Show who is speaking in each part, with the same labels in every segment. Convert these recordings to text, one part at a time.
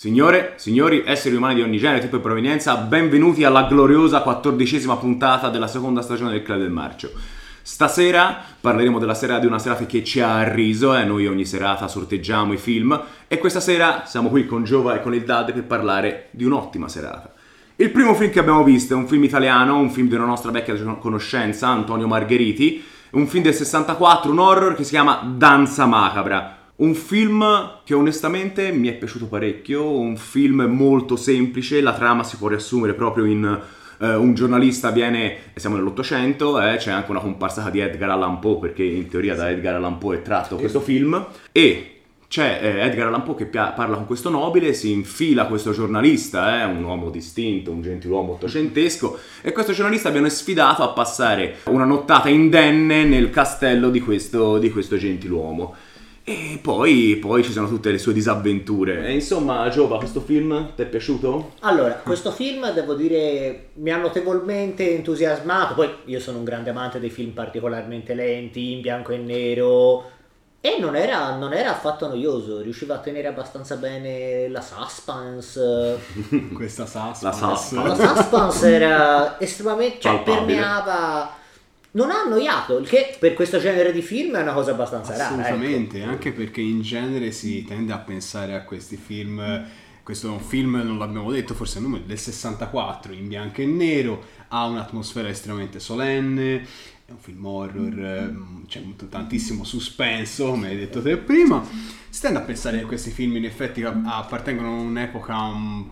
Speaker 1: Signore, signori, esseri umani di ogni genere, tipo e provenienza, benvenuti alla gloriosa quattordicesima puntata della seconda stagione del Club del Marcio. Stasera parleremo della serata di una serata che ci ha arriso, eh? noi ogni serata sorteggiamo i film e questa sera siamo qui con Giova e con il Dad per parlare di un'ottima serata. Il primo film che abbiamo visto è un film italiano, un film di una nostra vecchia conoscenza, Antonio Margheriti, un film del 64, un horror che si chiama Danza Macabra. Un film che onestamente mi è piaciuto parecchio, un film molto semplice, la trama si può riassumere proprio in uh, un giornalista viene, siamo nell'Ottocento, eh, c'è anche una comparsata di Edgar Allan Poe perché in teoria da Edgar Allan Poe è tratto questo film e c'è eh, Edgar Allan Poe che pia- parla con questo nobile, si infila questo giornalista, eh, un uomo distinto, un gentiluomo ottocentesco, e questo giornalista viene sfidato a passare una nottata indenne nel castello di questo, di questo gentiluomo. E poi, poi, ci sono tutte le sue disavventure. E insomma, Giova, questo film ti è piaciuto?
Speaker 2: Allora, questo film devo dire mi ha notevolmente entusiasmato. Poi io sono un grande amante dei film particolarmente lenti, in bianco e nero. E non era, non era affatto noioso, riusciva a tenere abbastanza bene la suspense.
Speaker 3: Questa suspense.
Speaker 1: La suspense.
Speaker 2: La suspense era estremamente. cioè,
Speaker 1: Palpabile.
Speaker 2: permeava non ha annoiato, il che per questo genere di film è una cosa abbastanza rara. ecco.
Speaker 3: Assolutamente, anche perché in genere si tende a pensare a questi film. Questo è un film, non l'abbiamo detto, forse il numero del 64, in bianco e nero, ha un'atmosfera estremamente solenne, è un film horror, ehm, c'è tantissimo suspenso, come hai detto te prima. Si tende a pensare che questi film in effetti appartengono a un'epoca un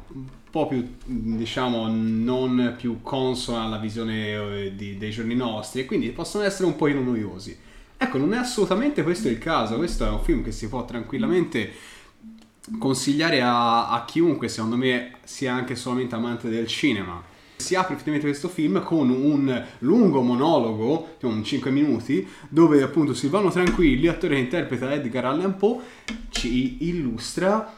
Speaker 3: po' più, diciamo, non più consona alla visione eh, di- dei giorni nostri e quindi possono essere un po' noiosi. Ecco, non è assolutamente questo il caso, questo è un film che si può tranquillamente consigliare a, a chiunque, secondo me, sia anche solamente amante del cinema. Si apre effettivamente questo film con un lungo monologo, tipo un 5 minuti, dove appunto Silvano Tranquilli, attore che interpreta Edgar Allan Poe, ci illustra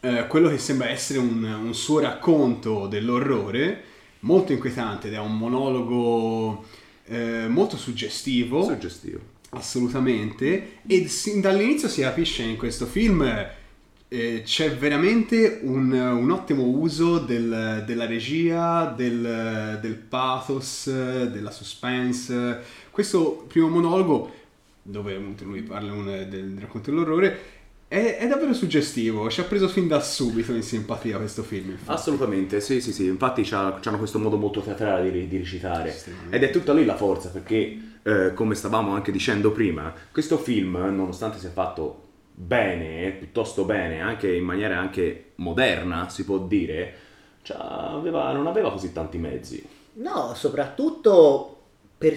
Speaker 3: eh, quello che sembra essere un, un suo racconto dell'orrore, molto inquietante ed è un monologo eh, molto suggestivo.
Speaker 1: Suggestivo.
Speaker 3: Assolutamente, e sin dall'inizio si capisce in questo film eh, c'è veramente un, un ottimo uso del- della regia, del, del pathos, della suspense. Questo primo monologo, dove lui parla un- del racconto dell'orrore, è, è davvero suggestivo. Ci ha preso fin da subito in simpatia questo film. infatti.
Speaker 1: Assolutamente, sì, sì, sì. Infatti c'hanno questo modo molto teatrale di, di recitare. Ed è tutta lì la forza, perché, eh, come stavamo anche dicendo prima, questo film, nonostante sia fatto bene, piuttosto bene, anche in maniera anche moderna, si può dire, aveva- non aveva così tanti mezzi.
Speaker 2: No, soprattutto per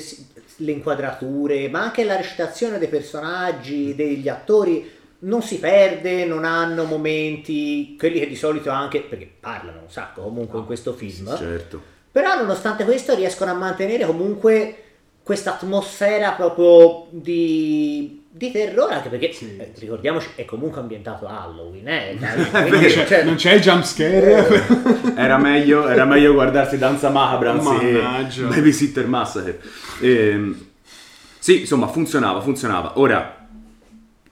Speaker 2: le inquadrature, ma anche la recitazione dei personaggi, degli attori, non si perde, non hanno momenti, quelli che di solito anche, perché parlano un sacco comunque in questo film,
Speaker 1: Certo.
Speaker 2: però nonostante questo riescono a mantenere comunque questa atmosfera proprio di, di terrore, anche perché
Speaker 3: Sì.
Speaker 2: eh, ricordiamoci è comunque ambientato a Halloween, eh?
Speaker 3: Non
Speaker 2: Quindi,
Speaker 3: c'è,
Speaker 2: cioè,
Speaker 3: non c'è il jump scare.
Speaker 1: Era meglio, era meglio guardarsi Danza Macabra
Speaker 3: Mannaggia.
Speaker 1: Babysitter Massacre. Ehm, sì, insomma, funzionava, funzionava. Ora,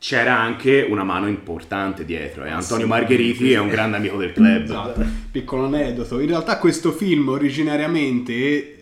Speaker 1: c'era anche una mano importante dietro. E Antonio Margheriti è un grande amico del club.
Speaker 3: Esatto, piccolo aneddoto. In realtà questo film originariamente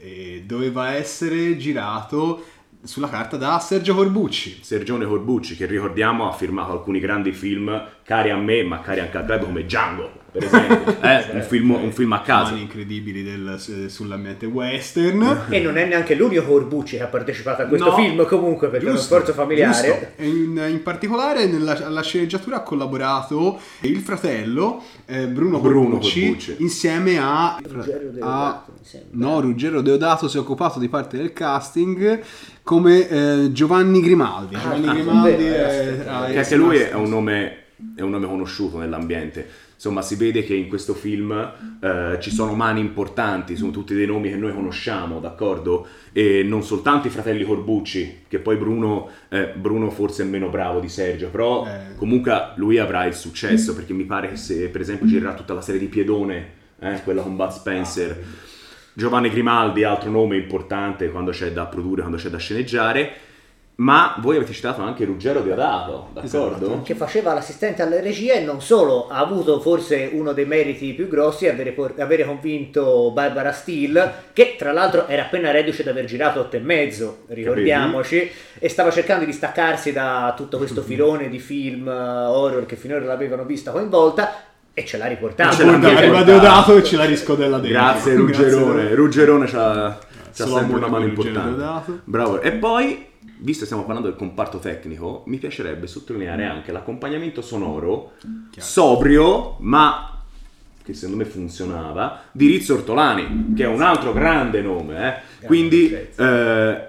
Speaker 3: eh, doveva essere girato sulla carta da Sergio Corbucci.
Speaker 1: Sergione Corbucci, che ricordiamo ha firmato alcuni grandi film cari a me, ma cari anche al club, come Django, per esempio. Eh, un, film, un film a caso.
Speaker 3: Incredibili del- eh, sull'ambiente western.
Speaker 2: E non è neanche l'unico Corbucci che ha partecipato a questo
Speaker 3: No.
Speaker 2: film comunque perché è un
Speaker 3: Giusto,
Speaker 2: sforzo familiare.
Speaker 3: giusto. In, in particolare nella alla sceneggiatura ha collaborato il fratello eh, Bruno,
Speaker 1: Bruno
Speaker 3: Corbucci,
Speaker 1: Corbucci.
Speaker 3: insieme a,
Speaker 2: Ruggero
Speaker 3: a
Speaker 2: Deodato, sembra.
Speaker 3: no, Ruggero Deodato si è occupato di parte del casting come eh, Giovanni Grimaldi.
Speaker 2: Ah,
Speaker 3: Giovanni
Speaker 2: ah,
Speaker 3: Grimaldi
Speaker 2: vero,
Speaker 3: è-
Speaker 2: eh,
Speaker 3: ah,
Speaker 1: Che
Speaker 3: è
Speaker 1: anche lui è un nome, è un nome conosciuto nell'ambiente. Insomma, si vede che in questo film eh, ci sono mani importanti, sono tutti dei nomi che noi conosciamo, d'accordo? E non soltanto i fratelli Corbucci, che poi Bruno, eh, Bruno forse è meno bravo di Sergio, però
Speaker 3: Eh.
Speaker 1: comunque lui avrà il successo, perché mi pare che se per esempio girerà tutta la serie di Piedone, eh, quella con Bud Spencer, Giovanni Grimaldi, altro nome importante quando c'è da produrre, quando c'è da sceneggiare. Ma voi avete citato anche Ruggero Diodato, d'accordo?
Speaker 3: Esatto.
Speaker 2: che faceva l'assistente alla regia e non solo ha avuto forse uno dei meriti più grossi avere, por- avere convinto Barbara Steele che tra l'altro era appena reduce da aver girato 8 e mezzo ricordiamoci e stava cercando di staccarsi da tutto questo filone di film eh, horror che finora l'avevano vista coinvolta e ce l'ha riportato
Speaker 1: Ce l'ha
Speaker 3: arriva. Deodato e ce la riscodella dentro.
Speaker 1: Grazie Ruggerone. Ruggerone c'ha, c'ha
Speaker 3: Solo
Speaker 1: sempre una mano importante.
Speaker 3: Deodato.
Speaker 1: Bravo. E poi, visto che stiamo parlando del comparto tecnico, mi piacerebbe sottolineare anche l'accompagnamento sonoro sobrio, ma che secondo me funzionava, di Rizzo Ortolani, che è un altro grande nome. eh. Quindi, eh,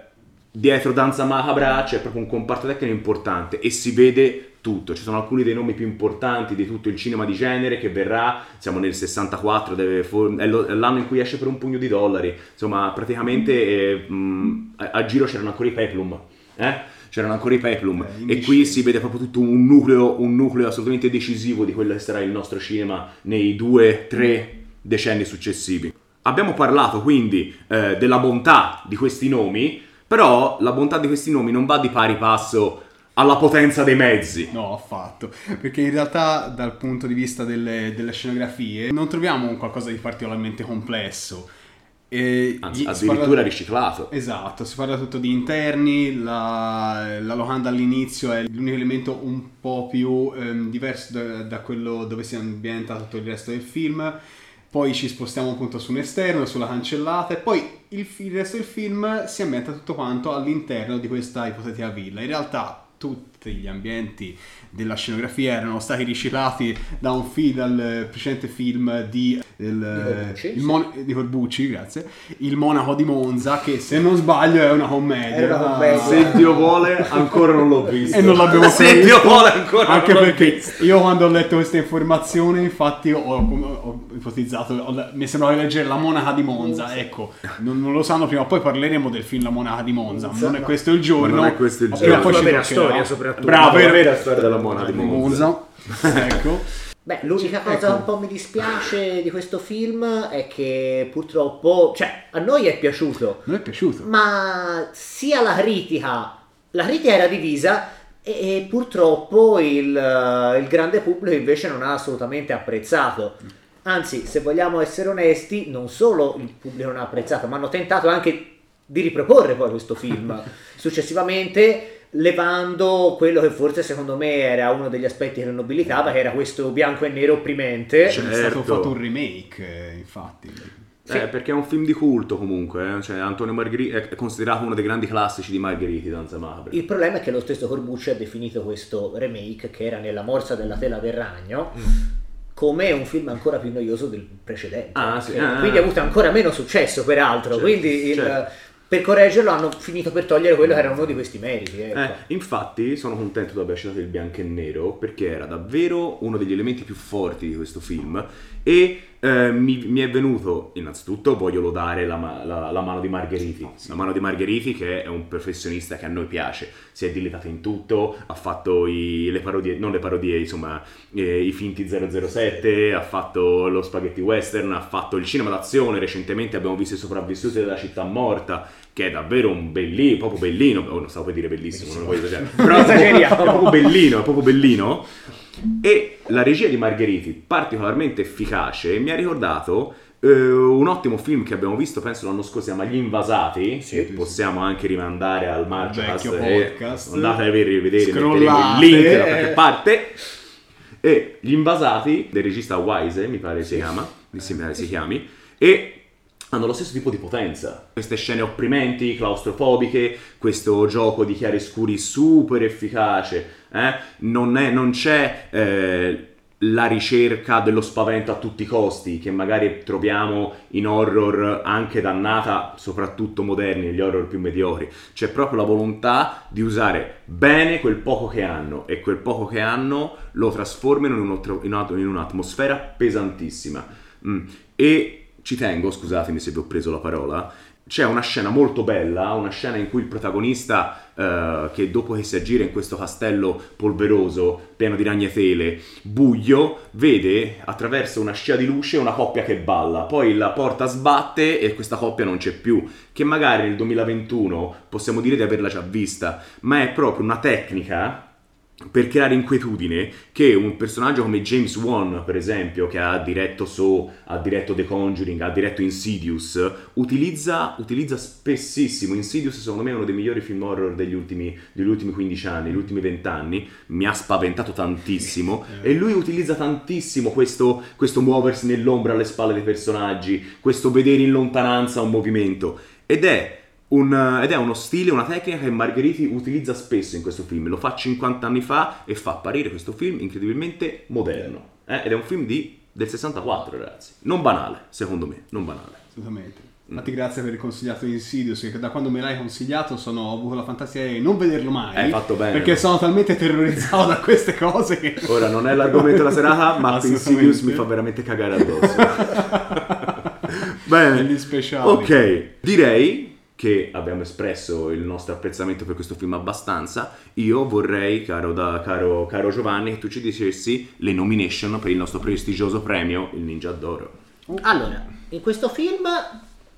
Speaker 1: dietro Danza Macabra c'è proprio un comparto tecnico importante e si vede tutto. Ci sono alcuni dei nomi più importanti di tutto il cinema di genere che verrà, siamo nel 64, deve è, l'anno in cui esce per un pugno di dollari. Insomma, praticamente eh, mh, a-, a giro c'erano ancora i Peplum. Eh? C'erano ancora i Peplum
Speaker 3: Eh,
Speaker 1: e qui si vede proprio tutto un nucleo, un nucleo assolutamente decisivo di quello che sarà il nostro cinema nei due, tre decenni successivi. Abbiamo parlato quindi eh, della bontà di questi nomi, però la bontà di questi nomi non va di pari passo alla potenza dei mezzi.
Speaker 3: No, affatto. Perché in realtà dal punto di vista delle, delle scenografie non troviamo un qualcosa di particolarmente complesso. E
Speaker 1: Anzi, addirittura
Speaker 3: parla-
Speaker 1: riciclato.
Speaker 3: Esatto, si parla tutto di interni, la, la locanda all'inizio è l'unico elemento un po' più ehm, diverso da, da quello dove si ambienta tutto il resto del film, poi ci spostiamo appunto su un esterno, sulla cancellata e poi il, il resto del film si ambienta tutto quanto all'interno di questa ipotetica villa. In realtà tutti gli ambienti della scenografia erano stati riciclati da un film, dal precedente film di, del-
Speaker 2: Corbucci,
Speaker 3: il
Speaker 2: sì.
Speaker 3: Mon- di Corbucci, grazie, il Monaco di Monza, che se non sbaglio è una commedia.
Speaker 2: È una commedia.
Speaker 1: Se Dio vuole, ancora non l'ho visto.
Speaker 3: E non l'abbiamo
Speaker 1: Se
Speaker 3: ancora
Speaker 1: Dio
Speaker 3: visto.
Speaker 1: vuole, ancora
Speaker 3: Anche
Speaker 1: non l'ho
Speaker 3: perché
Speaker 1: visto.
Speaker 3: io quando ho letto questa informazione, infatti, ho, ho ipotizzato, ho- mi sembrava di leggere La Monaca di Monza. Ecco, non, non lo sanno, prima o poi parleremo del film La Monaca di Monza. ma non è
Speaker 2: no.
Speaker 3: questo il giorno.
Speaker 1: Non è questo il
Speaker 3: ma prima o
Speaker 1: giorno.
Speaker 3: poi
Speaker 2: La
Speaker 3: ci
Speaker 2: vera storia, soprattutto.
Speaker 3: Bravo,
Speaker 1: la
Speaker 3: era
Speaker 1: vera storia della Mona di Monza.
Speaker 3: ecco.
Speaker 2: Beh, l'unica cosa
Speaker 3: Ecco.
Speaker 2: che un po' mi dispiace di questo film è che purtroppo, cioè, a noi è piaciuto,
Speaker 3: Non è piaciuto.
Speaker 2: ma sia la critica, la critica era divisa e, e purtroppo il, il grande pubblico invece non ha assolutamente apprezzato. Anzi, se vogliamo essere onesti, non solo il pubblico non ha apprezzato, ma hanno tentato anche di riproporre poi questo film successivamente levando quello che forse secondo me era uno degli aspetti che lo nobilitava che era questo bianco e nero opprimente
Speaker 1: Cioè,
Speaker 3: È stato
Speaker 1: Certo.
Speaker 3: fatto un remake, eh, infatti.
Speaker 2: Sì.
Speaker 1: Eh, perché è un film di culto comunque, eh. cioè Antonio Margheriti è considerato uno dei grandi classici di Margheriti, Danza Macabra.
Speaker 2: Il problema è che lo stesso Corbucci ha definito questo remake, che era nella morsa della tela del ragno, come un film ancora più noioso del precedente.
Speaker 1: Ah, sì. Ah.
Speaker 2: Quindi ha avuto ancora meno successo, peraltro.
Speaker 1: Certo,
Speaker 2: Quindi il-
Speaker 1: certo.
Speaker 2: Per correggerlo hanno finito per togliere quello che era uno di questi meriti. ecco.
Speaker 1: Eh, infatti sono contento di aver citato il bianco e nero perché era davvero uno degli elementi più forti di questo film e eh, mi, mi è venuto innanzitutto voglio lodare la, la- la mano di Margheriti la mano di Margheriti che è un professionista che a noi piace si è dilettato in tutto ha fatto i- le parodie non le parodie insomma eh, i finti 007 ha fatto lo spaghetti western ha fatto il cinema d'azione recentemente abbiamo visto i sopravvissuti della città morta che è davvero un bellino, proprio bellino, oh, non stavo per dire bellissimo, non lo voglio esagerare, però è proprio, bellino, è proprio bellino. E la regia di Margheriti, particolarmente efficace, mi ha ricordato eh, un ottimo film che abbiamo visto, penso l'anno scorso, si chiama Gli Invasati,
Speaker 3: Sì,
Speaker 1: che
Speaker 3: sì,
Speaker 1: possiamo anche rimandare al Marciocast,
Speaker 3: vecchio
Speaker 1: e
Speaker 3: podcast.
Speaker 1: andate a vedere, vedere metteremo il link da qualche parte. E Gli Invasati, del regista Wise, mi pare si chiama, mi sembra si chiami, e hanno lo stesso tipo di potenza. Queste scene opprimenti, claustrofobiche, questo gioco di chiaroscuri super efficace. eh? Non, è- non c'è eh, la ricerca dello spavento a tutti i costi, che magari troviamo in horror anche dannata, soprattutto moderni, gli horror più mediocri. C'è proprio la volontà di usare bene quel poco che hanno e quel poco che hanno lo trasformano in, una- in un'atmosfera pesantissima. Mm. E ci tengo, scusatemi se vi ho preso la parola, c'è una scena molto bella, una scena in cui il protagonista, eh, che dopo che si aggira in questo castello polveroso, pieno di ragnatele, buio, vede attraverso una scia di luce una coppia che balla. Poi la porta sbatte e questa coppia non c'è più, che magari nel 2021 possiamo dire di averla già vista, ma è proprio una tecnica per creare inquietudine che un personaggio come James Wan, per esempio, che ha diretto So, ha diretto The Conjuring, ha diretto Insidious, utilizza, utilizza spessissimo. Insidious secondo me è uno dei migliori film horror degli ultimi, degli ultimi 15 anni, degli ultimi 20 anni, mi ha spaventato tantissimo. E lui utilizza tantissimo questo, questo muoversi nell'ombra alle spalle dei personaggi, questo vedere in lontananza un movimento. Ed è un- ed è uno stile, una tecnica che Margheriti utilizza spesso in questo film. Lo fa 50 anni fa e fa apparire questo film incredibilmente moderno. eh? Ed è un film di- del 64, ragazzi. Non banale, secondo me, non banale.
Speaker 3: Assolutamente. Infatti grazie per il consigliato Insidious, che da quando me l'hai consigliato sono, ho avuto la fantasia di non vederlo mai.
Speaker 1: Hai fatto bene.
Speaker 3: Perché sono talmente terrorizzato da queste cose che...
Speaker 1: Ora non è l'argomento della serata, ma. Insidious mi fa veramente cagare addosso. Bene.
Speaker 3: Degli speciali.
Speaker 1: Ok, direi che abbiamo espresso il nostro apprezzamento per questo film abbastanza. Io vorrei, caro, da- caro- caro Giovanni, che tu ci dicessi le nomination per il nostro prestigioso premio, il Ninja d'Oro.
Speaker 2: Allora, in questo film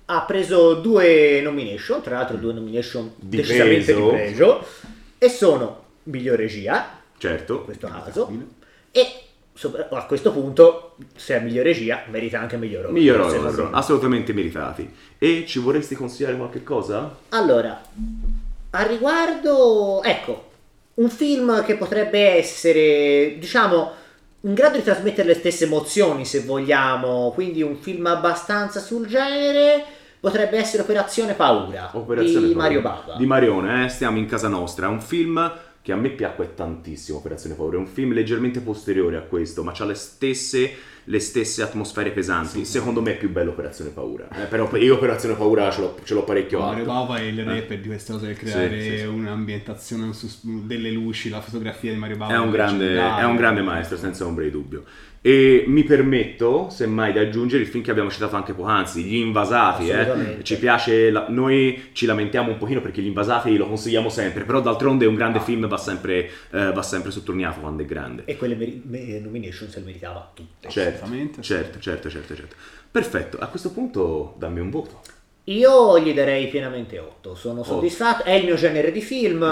Speaker 2: ha preso due nomination, tra l'altro due nomination
Speaker 1: Di
Speaker 2: decisamente
Speaker 1: peso.
Speaker 2: di pregio, e sono miglior regia,
Speaker 1: Certo.
Speaker 2: in questo caso, e a questo punto, se è miglior regia, merita anche miglior horror.
Speaker 1: Miglior
Speaker 2: me.
Speaker 1: assolutamente meritati. E ci vorresti consigliare qualche cosa?
Speaker 2: Allora, a riguardo, ecco, un film che potrebbe essere, diciamo, in grado di trasmettere le stesse emozioni, se vogliamo, quindi un film abbastanza sul genere, potrebbe essere Operazione Paura
Speaker 1: Operazione
Speaker 2: di
Speaker 1: Paura.
Speaker 2: Mario Bava.
Speaker 1: Di Marione, eh, stiamo in casa nostra. È un film che a me piacque tantissimo, Operazione Paura. È un film leggermente posteriore a questo, ma ha le stesse, le stesse atmosfere pesanti. Secondo me è più bello Operazione Paura. Eh, però io Operazione Paura ce l'ho, ce l'ho parecchio
Speaker 3: Mario
Speaker 1: alto.
Speaker 3: Bava è il re per di queste cose, per creare
Speaker 1: Sì, sì, sì.
Speaker 3: un'ambientazione, delle luci, la fotografia di Mario Bava.
Speaker 1: È un, grande, è un grande maestro, senza ombra di dubbio. E mi permetto, semmai, di aggiungere il film che abbiamo citato anche poc'anzi, Gli Invasati. eh. Ci piace, la- noi ci lamentiamo un pochino perché Gli Invasati lo consigliamo sempre, però d'altronde un grande film va sempre, eh, va sempre sottolineato quando è grande.
Speaker 2: E quelle meri- me- nomination se le meritava tutte.
Speaker 1: Certo, certo, certo, certo, certo. Perfetto, a questo punto dammi un voto.
Speaker 2: Io gli darei pienamente 8, sono soddisfatto, è il mio genere di film,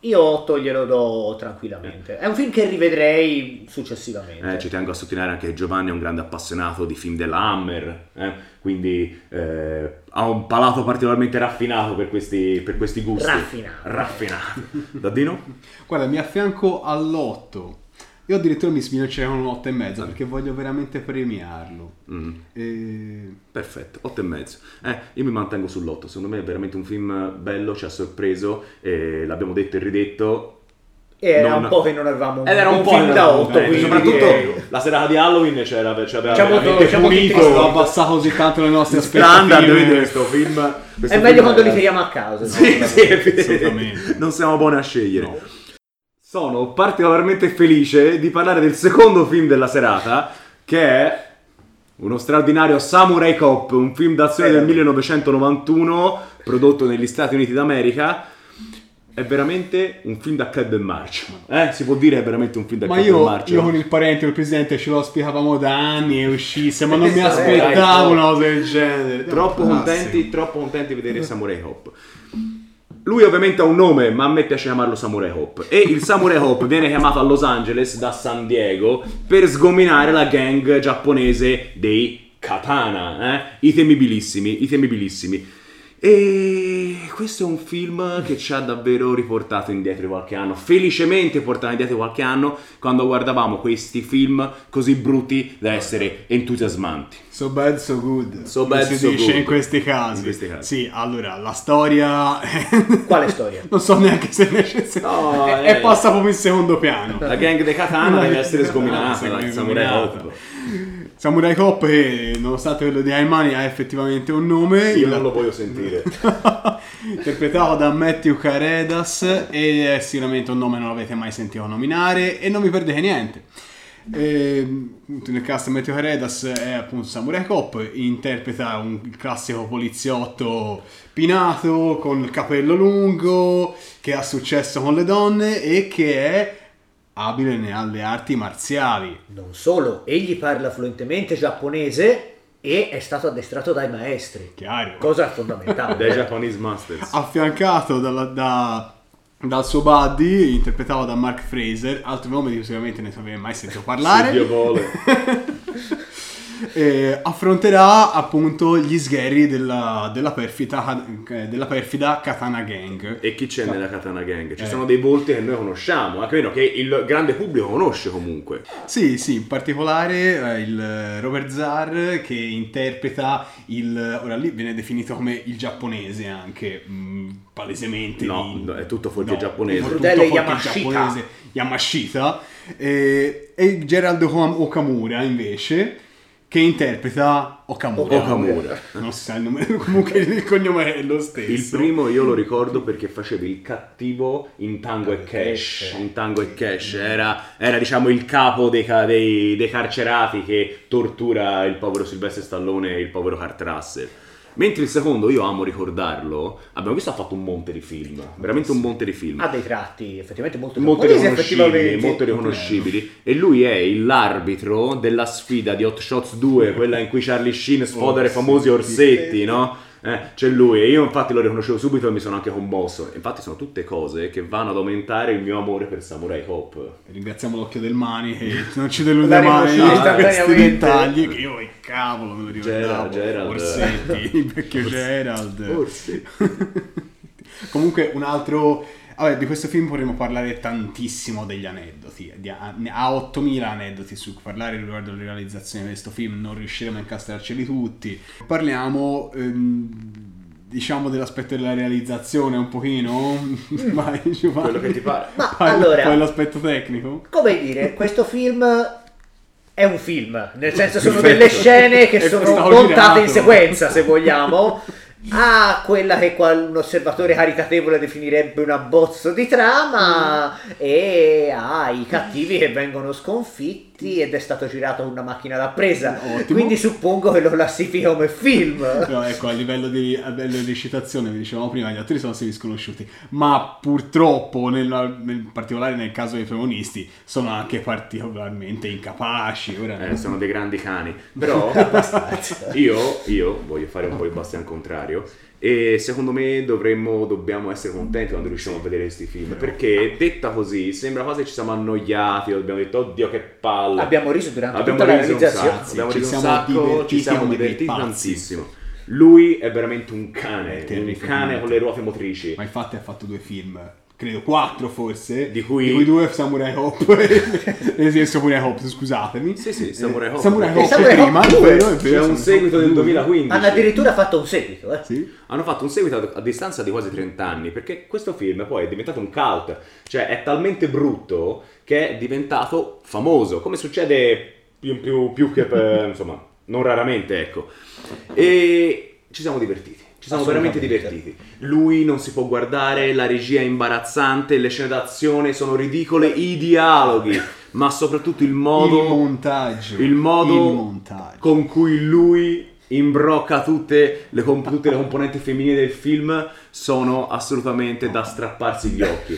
Speaker 2: io 8 glielo do tranquillamente. È un film che rivedrei successivamente.
Speaker 1: Eh, ci tengo a sottolineare anche che Giovanni è un grande appassionato di film della Hammer, eh, quindi eh, ha un palato particolarmente raffinato per questi, per questi gusti.
Speaker 2: Raffinato.
Speaker 1: Raffinato. Daddino?
Speaker 3: Guarda, mi affianco all'8. Io addirittura mi sminaccerei con un 8 e mezzo perché voglio veramente premiarlo.
Speaker 1: Mm,
Speaker 3: E...
Speaker 1: perfetto, 8 e mezzo. Eh, io mi mantengo sull'8, secondo me è veramente un film bello, ci ha sorpreso, e l'abbiamo detto e ridetto.
Speaker 2: E era
Speaker 1: non-
Speaker 2: un po' che non avevamo un,
Speaker 1: era un,
Speaker 2: un
Speaker 1: po'
Speaker 2: film da 8,
Speaker 1: eh,
Speaker 2: quindi
Speaker 1: soprattutto la serata di Halloween c'era, c'era
Speaker 2: Diciamo
Speaker 1: veramente
Speaker 2: diciamo
Speaker 3: Ho abbassato così tanto le nostre aspettative.
Speaker 1: questo film. questo
Speaker 2: È
Speaker 1: film
Speaker 2: meglio quando li tiriamo a casa.
Speaker 1: Sì,
Speaker 2: no?
Speaker 1: sì.
Speaker 3: Assolutamente.
Speaker 1: non siamo buoni a scegliere.
Speaker 3: No.
Speaker 1: Sono particolarmente felice di parlare del secondo film della serata, che è uno straordinario Samurai Cop, un film d'azione
Speaker 2: Eh,
Speaker 1: del
Speaker 2: vabbè.
Speaker 1: 1991, prodotto negli Stati Uniti d'America. È veramente un film da club and march. Eh, si può dire è veramente un film da
Speaker 3: Ma
Speaker 1: club
Speaker 3: io,
Speaker 1: and march.
Speaker 3: io con il parente, il presidente, ce lo auspicavamo da anni e uscisse, ma non mi
Speaker 2: Eh,
Speaker 3: aspettavo una cosa del genere.
Speaker 1: troppo
Speaker 3: Ah,
Speaker 1: contenti, troppo contenti di vedere Samurai Hop. Lui ovviamente ha un nome, ma a me piace chiamarlo Samurai Hop. E il Samurai Hop viene chiamato a Los Angeles da San Diego per sgominare la gang giapponese dei Katana, eh? I temibilissimi, i temibilissimi. E questo è un film che ci ha davvero riportato indietro di qualche anno. Felicemente portato indietro di qualche anno quando guardavamo questi film così brutti da essere entusiasmanti.
Speaker 3: So bad, so good.
Speaker 1: So bad,
Speaker 3: si
Speaker 1: so
Speaker 3: dice
Speaker 1: good.
Speaker 3: in questi casi.
Speaker 1: In questi casi.
Speaker 3: Sì, allora, la storia...
Speaker 2: Quale storia?
Speaker 3: non so neanche se è necessario.
Speaker 1: No,
Speaker 3: è,
Speaker 1: eh.
Speaker 3: è passa proprio in secondo piano.
Speaker 1: La gang dei Katana deve essere sgominata
Speaker 3: sgominata. Samurai Cop, eh, nonostante quello di Aimani, ha effettivamente un nome.
Speaker 1: Io non lo voglio sentire.
Speaker 3: interpretato da Matthew Caredas e è sicuramente un nome che non avete mai sentito nominare e non vi perdete niente. E, nel cast Matteo Caredas è appunto Samurai Cop, interpreta un classico poliziotto pinato con il capello lungo, che ha successo con le donne e che è abile alle arti marziali.
Speaker 2: Non solo, egli parla fluentemente giapponese e è stato addestrato dai maestri.
Speaker 3: Chiaro.
Speaker 2: Cosa fondamentale.
Speaker 1: Dai Japanese Masters.
Speaker 3: Affiancato dalla- da- dal suo buddy, interpretato da Mark Fraser, altro nome di cui sicuramente ne avevi mai sentito parlare.
Speaker 1: Se Dio vuole.
Speaker 3: eh, affronterà appunto gli sgherri della, della perfida, della perfida Katana Gang.
Speaker 1: E chi c'è nella Katana Gang? Ci
Speaker 3: Eh.
Speaker 1: sono dei volti che noi conosciamo, anche meno che il grande pubblico conosce comunque.
Speaker 3: Sì, sì, in particolare eh, il Robert Zar che interpreta il... ora lì viene definito come il giapponese anche, mh, palesemente.
Speaker 1: No,
Speaker 3: in-
Speaker 1: no, è tutto fuorché giapponese.
Speaker 3: tutto fuorché
Speaker 2: Yamashita.
Speaker 3: giapponese, Yamashita. E, e Gerald Okam- Okamura invece che interpreta Okamura.
Speaker 1: Okamura.
Speaker 3: Non si sa il nome, comunque il cognome è lo stesso.
Speaker 1: Il primo io lo ricordo perché facevi il cattivo in Tango e Cash. In Tango e Cash era, era, diciamo il capo dei, dei- dei carcerati che tortura il povero Silvestre Stallone e il povero Kurt Russell. Mentre il secondo, io amo ricordarlo, abbiamo visto ha fatto un monte di film, veramente un monte di film.
Speaker 2: Ha dei tratti effettivamente molto
Speaker 1: molto riconoscibili, molto riconoscibili. E lui è l'arbitro della sfida di Hot Shots 2, quella in cui Charlie Sheen sfodera i famosi orsetti, no? Eh, c'è lui e io infatti lo riconoscevo subito e mi sono anche commosso. Infatti sono tutte cose che vanno ad aumentare il mio amore per Samurai Cop.
Speaker 3: Ringraziamo l'occhio del Mani che non ci delude mai da questi dettagli che io, che cavolo, me lo ricordavo.
Speaker 1: Gerald, Gerald.
Speaker 3: Orsetti, il vecchio Gerald.
Speaker 1: Forse.
Speaker 3: Comunque un altro... Vabbè, di questo film potremmo parlare tantissimo degli aneddoti. Di- Ha ha 8000 aneddoti su cui parlare riguardo alle realizzazioni di questo film, non riusciremo a incastrarceli tutti. Parliamo, ehm, diciamo, dell'aspetto della realizzazione un pochino. Vai, Giovanni.
Speaker 1: Quello che ti pare.
Speaker 2: Ma
Speaker 3: Parla
Speaker 2: allora-
Speaker 3: poi l'aspetto tecnico.
Speaker 2: Come dire, questo film è un film, nel senso sono delle scene che sono montate in sequenza, se vogliamo. Ha quella che qual- un osservatore caritatevole definirebbe un abbozzo di trama. E ha i cattivi che vengono sconfitti ed è stato girato con una macchina da presa.
Speaker 3: Ottimo.
Speaker 2: Quindi suppongo che lo classifica come film.
Speaker 3: No, ecco, a livello di, a livello di recitazione, vi dicevamo prima, gli attori sono stati sconosciuti, ma purtroppo, nella- nel particolare nel caso dei protagonisti, sono anche particolarmente incapaci. Ora,
Speaker 1: Eh, sono dei grandi cani. Però io, io voglio fare un po' il bastian contrario. E secondo me dovremmo, dobbiamo essere contenti quando riusciamo a vedere questi film. Perché detta così sembra quasi che ci siamo annoiati. Abbiamo detto, oddio, che palle.
Speaker 2: Abbiamo riso durante
Speaker 1: Abbiamo
Speaker 2: tutta la
Speaker 1: riso un
Speaker 2: realizzazione.
Speaker 1: sacco, abbiamo
Speaker 3: Ci
Speaker 1: riso un
Speaker 3: siamo
Speaker 1: sacco, ci siamo divertiti tantissimo. Lui è veramente un cane, un cane con le ruote motrici.
Speaker 3: Ma infatti ha fatto due film, credo quattro forse,
Speaker 1: Di cui-
Speaker 3: due Samurai Hop, nel senso Samurai Hop, scusatemi.
Speaker 1: Sì, sì, Samurai Hop.
Speaker 3: Samurai
Speaker 1: E
Speaker 3: Hop
Speaker 2: Samurai
Speaker 3: prima,
Speaker 2: Hop
Speaker 3: è
Speaker 2: due.
Speaker 3: vero, è vero,
Speaker 1: C'è un seguito del
Speaker 3: due.
Speaker 1: 2015.
Speaker 2: Hanno addirittura fatto un seguito, eh.
Speaker 3: Sì.
Speaker 1: Hanno fatto un seguito a, a distanza di quasi 30 anni perché questo film poi è diventato un cult, cioè è talmente brutto che è diventato famoso, come succede più, più- più che per, insomma, non raramente, ecco. E ci siamo divertiti. Ci siamo veramente divertiti. Lui non si può guardare, la regia è imbarazzante, le scene d'azione sono ridicole, i dialoghi, ma soprattutto il modo
Speaker 3: il montaggio.
Speaker 1: il modo
Speaker 3: il montaggio.
Speaker 1: con cui lui imbrocca tutte le, comp- tutte le componenti femminili del film sono assolutamente da strapparsi gli occhi.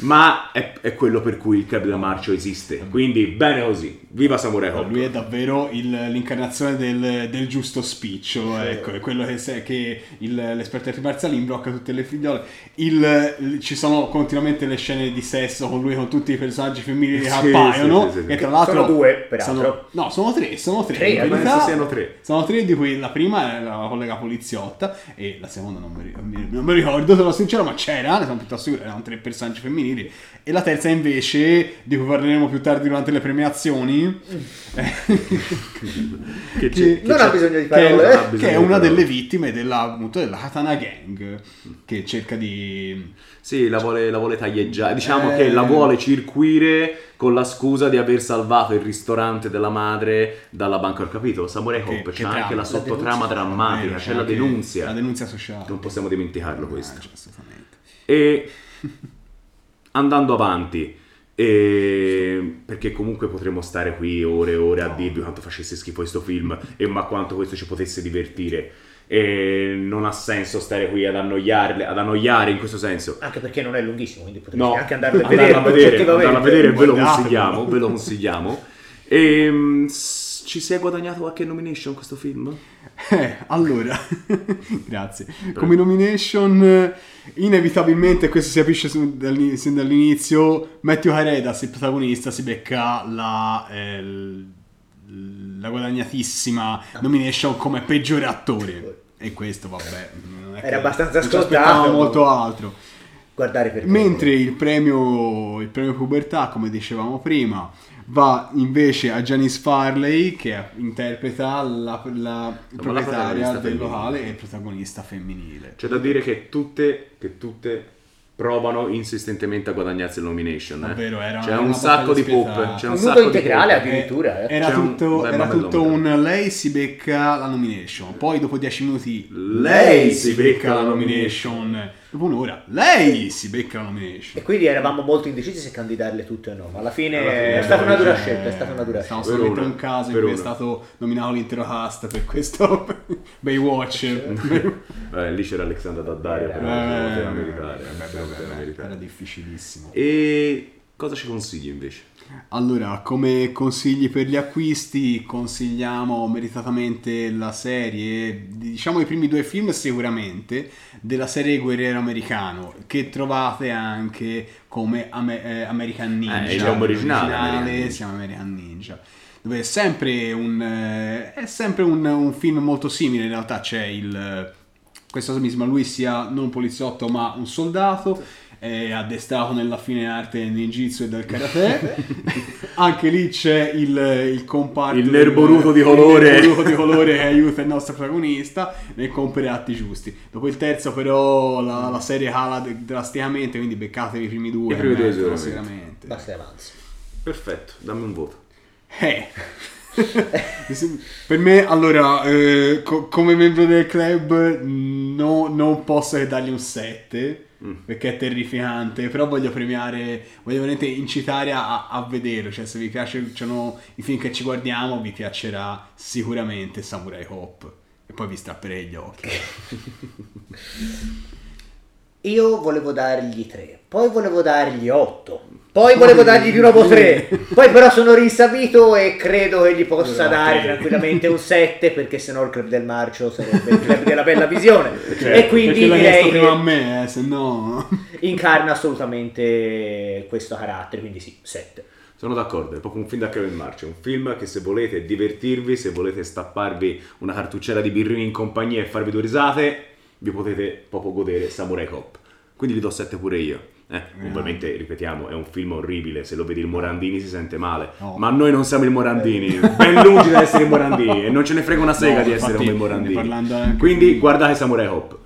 Speaker 1: Ma è, è quello per cui il Club del Marcio esiste. Quindi bene così. Viva Samurai Hop.
Speaker 3: Lui è davvero il- l'incarnazione del, del giusto spiccio, ecco, è quello che, se- che il- l'esperto arti marziali imbrocca tutte le figliole. Il- il- ci sono continuamente le scene di sesso con lui, con tutti i personaggi femminili che
Speaker 1: Sì,
Speaker 3: appaiono,
Speaker 1: sì, sì, sì.
Speaker 3: che tra l'altro...
Speaker 2: Sono due, peraltro.
Speaker 3: sono- no, sono tre, sono tre.
Speaker 2: Tre,
Speaker 3: in verità,
Speaker 1: siano tre.
Speaker 3: Sono tre, di cui la prima è la collega poliziotta e la seconda non mi, non mi ricordo, sono sincero, ma c'era, ne sono piuttosto sicuro, erano tre personaggi femminili. E la terza invece, di cui parleremo più tardi durante le premiazioni,
Speaker 1: Che
Speaker 3: che-
Speaker 2: Non ha bisogno di
Speaker 3: che è,
Speaker 2: parole.
Speaker 3: che
Speaker 1: bisogno
Speaker 3: è
Speaker 1: di
Speaker 3: una delle vittime della, appunto, della Katana Gang che cerca di
Speaker 1: Sì, la vuole, la vuole taglieggiare. Diciamo
Speaker 3: Eh.
Speaker 1: che la vuole circuire con la scusa di aver salvato il ristorante della madre dalla banca. Ho capito? Samurai
Speaker 3: Che-
Speaker 1: Hop
Speaker 3: che
Speaker 1: c'è
Speaker 3: trama?
Speaker 1: anche la
Speaker 3: La
Speaker 1: sottotrama drammatica,
Speaker 3: Eh,
Speaker 1: c'è la denunzia.
Speaker 3: la denunzia sociale
Speaker 1: Non possiamo dimenticarlo questo.
Speaker 3: Eh, assolutamente
Speaker 1: E andando avanti, E perché comunque potremmo stare qui ore e ore a dirvi quanto facesse schifo questo film e ma quanto questo ci potesse divertire. E non ha senso stare qui ad ad annoiare in questo senso.
Speaker 2: Anche perché non è lunghissimo, quindi potresti
Speaker 1: No,
Speaker 2: anche andarlo a
Speaker 1: andarlo
Speaker 2: vedere.
Speaker 1: a vedere, andarlo a vedere, ve lo consigliamo, ve lo consigliamo. E s- ci si è guadagnato qualche nomination questo film?
Speaker 3: Eh, allora, grazie. Come nomination, eh, inevitabilmente, questo si capisce sin dall'inizio, Matthew Haredas, il protagonista, si becca la, eh, la guadagnatissima nomination come peggiore attore. E questo, vabbè,
Speaker 2: Era abbastanza scontato.
Speaker 3: molto altro.
Speaker 2: Guardare per
Speaker 3: Mentre il premio, il premio pubertà, come dicevamo prima, va invece a Janice Farley che interpreta la, la proprietaria
Speaker 1: protagonista
Speaker 3: del
Speaker 1: femminile.
Speaker 3: locale e il protagonista femminile.
Speaker 1: C'è da dire che tutte, che tutte provano insistentemente a guadagnarsi il nomination. eh.
Speaker 3: Davvero, era
Speaker 1: c'è
Speaker 3: una
Speaker 1: un sacco di pop. C'è un,
Speaker 2: Un
Speaker 1: sacco di
Speaker 2: integrale
Speaker 1: pop.
Speaker 2: addirittura. eh.
Speaker 3: Era
Speaker 1: C'è un
Speaker 3: tutto,
Speaker 1: bel
Speaker 3: era tutto un lei si becca la nomination, poi dopo 10 minuti
Speaker 1: Lei si becca la
Speaker 3: nomination, dopo un'ora lei si becca la nomination.
Speaker 2: E quindi eravamo molto indecisi se candidarle tutte o no. Ma alla fine,
Speaker 1: Alla fine
Speaker 2: è stata una dura
Speaker 3: Eh,
Speaker 2: scelta. È stata una dura
Speaker 3: Stavo
Speaker 2: scelta.
Speaker 1: Per
Speaker 3: solamente un caso in
Speaker 1: per
Speaker 3: cui è stato nominato l'intero cast per questo Baywatch.
Speaker 1: Eh, lì c'era Alexandra Daddario,
Speaker 2: Eh,
Speaker 1: però
Speaker 3: Eh, beh, beh,
Speaker 1: poteva
Speaker 3: beh,
Speaker 1: meritare.
Speaker 3: era difficilissimo.
Speaker 1: E cosa ci consigli invece?
Speaker 3: Allora, come consigli per gli acquisti, consigliamo meritatamente la serie, diciamo i primi due film sicuramente, della serie Guerriero Americano, che trovate anche come Ame- eh, American Ninja.
Speaker 1: Eh, il nome originale, American Ninja.
Speaker 3: si chiama American Ninja. Dove è sempre un, eh, è sempre un, un film molto simile, in realtà c'è il... Questo mismo, lui sia non un poliziotto ma un soldato, è addestrato nella fine arte del ninjitsu e del karate. Anche lì c'è il, il comparto.
Speaker 1: Il nerboruto di colore.
Speaker 3: Il nerboruto di colore che aiuta il nostro protagonista nel compiere atti giusti. Dopo il terzo, però, la, la serie cala drasticamente. Quindi beccatevi i primi due.
Speaker 1: I primi
Speaker 3: e
Speaker 1: due
Speaker 3: mezzo,
Speaker 1: sicuramente.
Speaker 3: sicuramente.
Speaker 2: Basta e avanza.
Speaker 1: Perfetto, dammi un voto.
Speaker 3: Eh. per me, allora, eh, co- come membro del club, no- non posso che dargli un 7
Speaker 1: Mm.
Speaker 3: perché è terrificante. Però voglio premiare, voglio veramente incitare a, a vederlo. Cioè, se vi piacciono i film che ci guardiamo, vi piacerà sicuramente Samurai Hop. E poi vi strapperei gli occhi.
Speaker 2: Io volevo dargli 3, poi volevo dargli 8, poi volevo dargli di nuovo 3, poi però sono rinsabito e credo che gli possa
Speaker 3: Allora,
Speaker 2: dare tranquillamente un 7 perché sennò il club del marcio sarebbe il club della bella visione e quindi direi
Speaker 3: prima a me, eh, se no.
Speaker 2: incarna assolutamente questo carattere, quindi sì, 7.
Speaker 1: Sono d'accordo, è proprio un film da Kevin March, un film che se volete divertirvi, se volete stapparvi una cartuccera di birrini in compagnia e farvi due risate, vi potete proprio godere Samurai Cop. Quindi vi do 7 pure io. Eh, ovviamente, ripetiamo, è un film orribile, se lo vedi il Morandini si sente male,
Speaker 3: No.
Speaker 1: ma noi non siamo il Morandini, ben lungi da essere il Morandini e non ce ne frega una sega
Speaker 3: No,
Speaker 1: di essere come il Morandini. Quindi
Speaker 3: di-
Speaker 1: guardate Samurai Cop.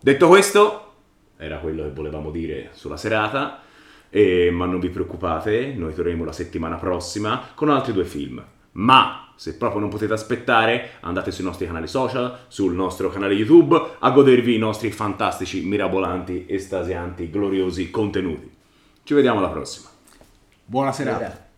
Speaker 1: Detto questo, era quello che volevamo dire sulla serata, e- ma non vi preoccupate, noi torneremo la settimana prossima con altri due film. Ma se proprio non potete aspettare, andate sui nostri canali social, sul nostro canale YouTube, a godervi i nostri fantastici, mirabolanti, estasianti, gloriosi contenuti. Ci vediamo alla prossima.
Speaker 3: Buona serata.
Speaker 2: Ora.